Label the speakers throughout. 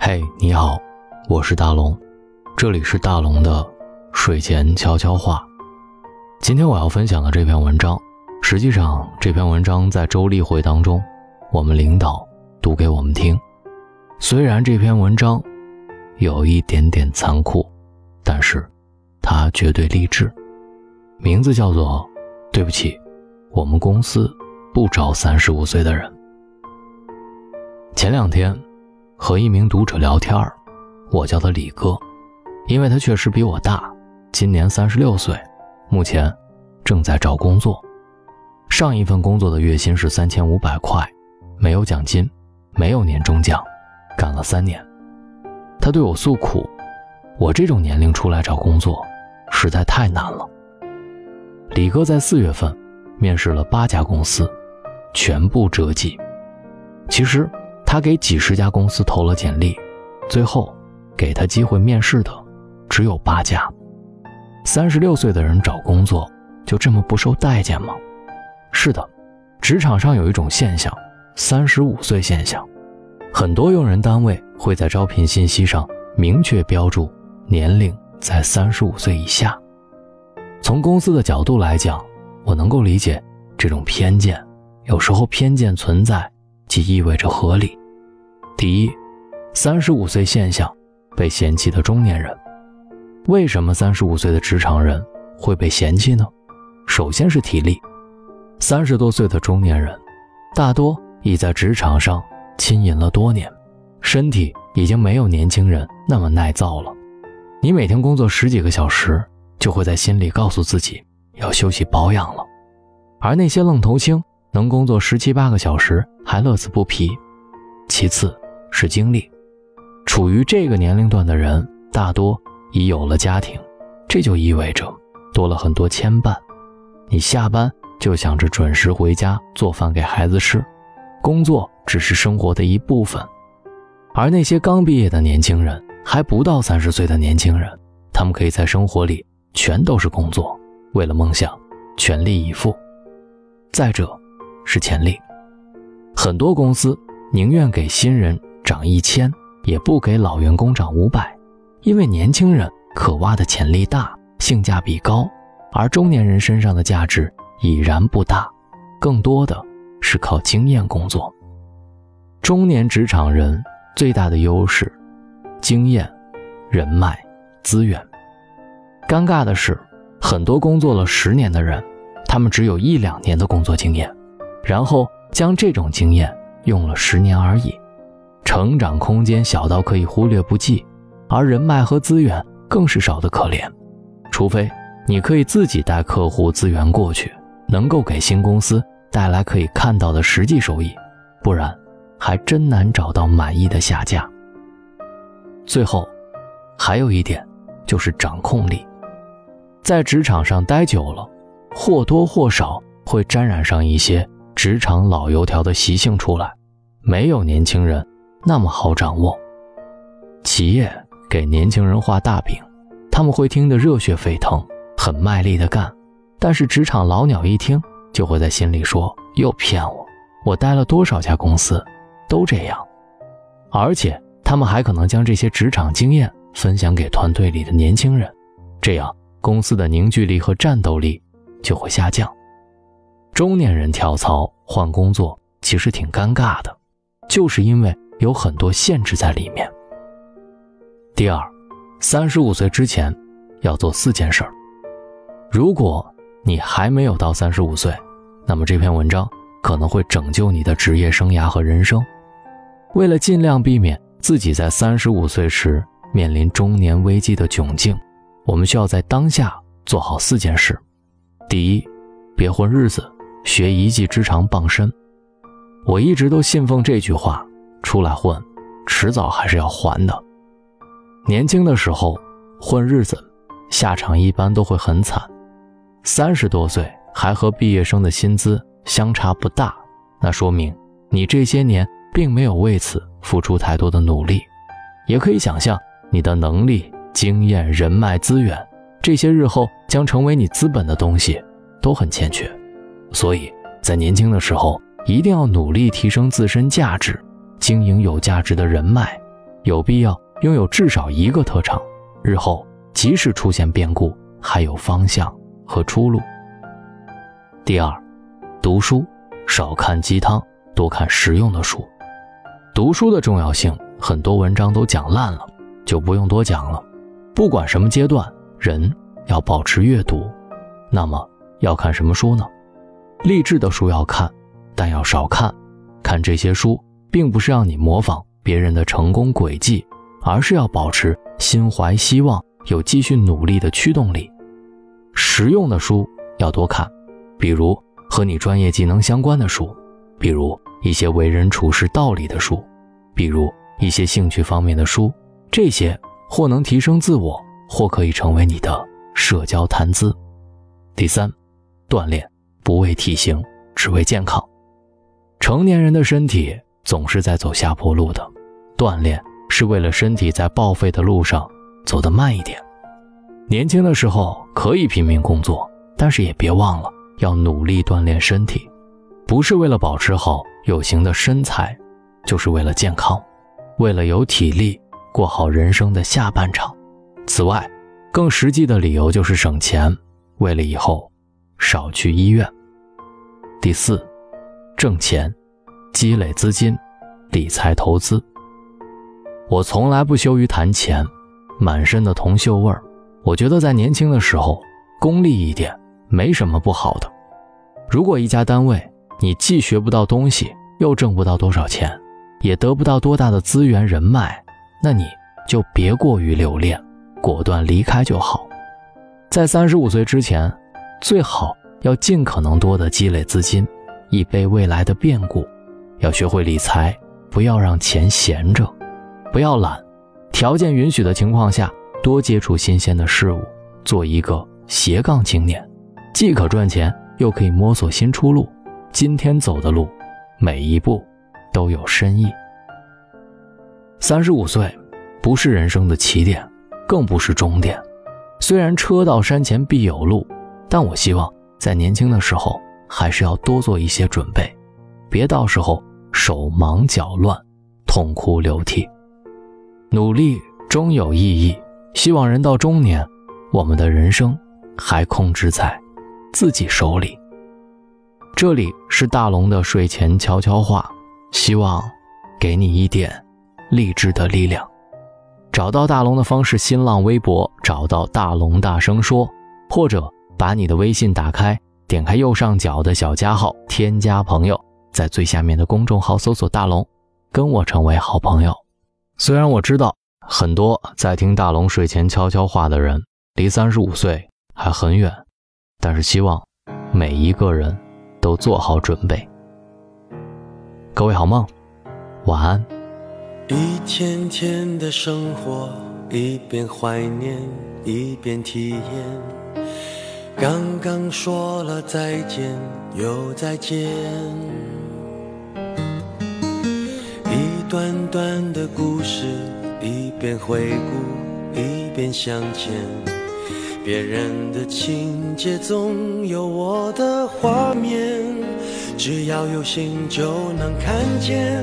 Speaker 1: 嘿，你好，我是大龙，这里是大龙的睡前悄悄话。今天我要分享的这篇文章，实际上这篇文章在周例会当中，我们领导读给我们听。虽然这篇文章有一点点残酷，但是它绝对励志。名字叫做“对不起，我们公司不招三十五岁的人”。前两天。和一名读者聊天我叫他李哥，因为他确实比我大，今年三十六岁，目前正在找工作。上一份工作的月薪是三千五百块，没有奖金，没有年终奖，干了三年。他对我诉苦：“我这种年龄出来找工作，实在太难了。”李哥在四月份面试了八家公司，全部折戟。其实。他给几十家公司投了简历，最后给他机会面试的只有八家。三十六岁的人找工作就这么不受待见吗？是的，职场上有一种现象——三十五岁现象。很多用人单位会在招聘信息上明确标注年龄在三十五岁以下。从公司的角度来讲，我能够理解这种偏见。有时候偏见存在，即意味着合理。第一，三十五岁现象被嫌弃的中年人，为什么三十五岁的职场人会被嫌弃呢？首先是体力，三十多岁的中年人，大多已在职场上浸淫了多年，身体已经没有年轻人那么耐造了。你每天工作十几个小时，就会在心里告诉自己要休息保养了，而那些愣头青能工作十七八个小时还乐此不疲。其次。是精力，处于这个年龄段的人大多已有了家庭，这就意味着多了很多牵绊。你下班就想着准时回家做饭给孩子吃，工作只是生活的一部分。而那些刚毕业的年轻人，还不到三十岁的年轻人，他们可以在生活里全都是工作，为了梦想全力以赴。再者，是潜力，很多公司宁愿给新人。涨一千也不给老员工涨五百，因为年轻人可挖的潜力大，性价比高，而中年人身上的价值已然不大，更多的是靠经验工作。中年职场人最大的优势，经验、人脉、资源。尴尬的是，很多工作了十年的人，他们只有一两年的工作经验，然后将这种经验用了十年而已。成长空间小到可以忽略不计，而人脉和资源更是少得可怜。除非你可以自己带客户资源过去，能够给新公司带来可以看到的实际收益，不然还真难找到满意的下家。最后，还有一点就是掌控力，在职场上待久了，或多或少会沾染上一些职场老油条的习性出来，没有年轻人。那么好掌握，企业给年轻人画大饼，他们会听得热血沸腾，很卖力的干。但是职场老鸟一听，就会在心里说：“又骗我！我待了多少家公司，都这样。”而且他们还可能将这些职场经验分享给团队里的年轻人，这样公司的凝聚力和战斗力就会下降。中年人跳槽换工作其实挺尴尬的，就是因为。有很多限制在里面。第二，三十五岁之前要做四件事儿。如果你还没有到三十五岁，那么这篇文章可能会拯救你的职业生涯和人生。为了尽量避免自己在三十五岁时面临中年危机的窘境，我们需要在当下做好四件事。第一，别混日子，学一技之长傍身。我一直都信奉这句话。出来混，迟早还是要还的。年轻的时候混日子，下场一般都会很惨。三十多岁还和毕业生的薪资相差不大，那说明你这些年并没有为此付出太多的努力。也可以想象，你的能力、经验、人脉资源，这些日后将成为你资本的东西，都很欠缺。所以在年轻的时候，一定要努力提升自身价值，经营有价值的人脉，有必要拥有至少一个特长，日后即使出现变故，还有方向和出路。第二，读书，少看鸡汤，多看实用的书。读书的重要性，很多文章都讲烂了，就不用多讲了。不管什么阶段，人要保持阅读。那么要看什么书呢？励志的书要看，但要少看。看这些书，并不是让你模仿别人的成功轨迹，而是要保持心怀希望，有继续努力的驱动力。实用的书要多看，比如和你专业技能相关的书，比如一些为人处事道理的书，比如一些兴趣方面的书。这些或能提升自我，或可以成为你的社交谈资。第三，锻炼不为体型，只为健康。成年人的身体总是在走下坡路的，锻炼是为了身体在报废的路上走得慢一点。年轻的时候可以拼命工作，但是也别忘了要努力锻炼身体，不是为了保持好有型的身材，就是为了健康，为了有体力过好人生的下半场。此外，更实际的理由就是省钱。为了以后少去医院。第四，挣钱，积累资金，理财投资。我从来不羞于谈钱，满身的铜锈味儿。我觉得在年轻的时候，功利一点没什么不好的。如果一家单位你既学不到东西，又挣不到多少钱，也得不到多大的资源人脉，那你就别过于留恋，果断离开就好。在三十五岁之前，最好要尽可能多的积累资金，以备未来的变故。要学会理财，不要让钱闲着，不要懒。条件允许的情况下，多接触新鲜的事物，做一个斜杠青年，既可赚钱，又可以摸索新出路。今天走的路，每一步都有深意。三十五岁，不是人生的起点，更不是终点。虽然车到山前必有路，但我希望在年轻的时候还是要多做一些准备，别到时候手忙脚乱、痛哭流涕。努力终有意义，希望人到中年，我们的人生还控制在自己手里。这里是大龙的睡前悄悄话，希望给你一点励志的力量。找到大龙的方式：新浪微博找到大龙，大声说，或者把你的微信打开，点开右上角的小加号，添加朋友，在最下面的公众号搜索大龙，跟我成为好朋友。虽然我知道很多在听大龙睡前悄悄话的人离三十五岁还很远，但是希望每一个人都做好准备。各位好梦，晚安。
Speaker 2: 一天天的生活，一边怀念一边体验。刚刚说了再见，又再见。一段段的故事，一边回顾一边向前。别人的情节总有我的画面，只要有心就能看见。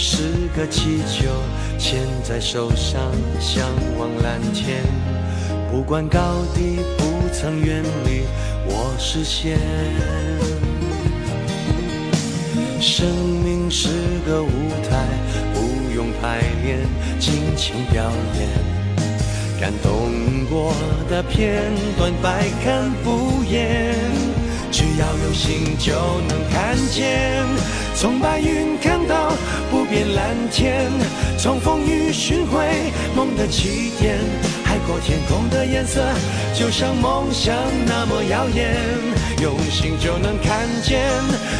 Speaker 2: 是个气球，牵在手上，向往蓝天。不管高低，不曾远离我视线。生命是个舞台，不用排练，尽情表演。感动过的片段，百看不厌。只要有心，就能看见。从白云看到不变蓝天，从风雨寻回梦的起点。海阔天空的颜色，就像梦想那么耀眼。用心就能看见，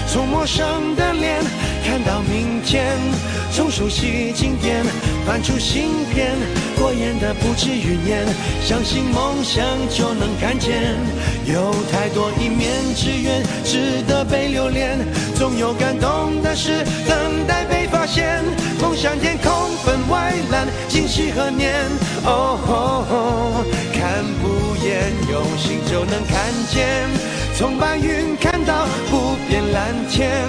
Speaker 2: 从陌生的脸看到明天，从熟悉经典翻出新篇，过眼的不止云烟，相信梦想就能看见。有太多一面之缘值得被留恋，总有感动的事等待被发现。梦想天空分外蓝，惊喜何年？哦，看不厌，用心就能看见。从白云看到不变蓝天，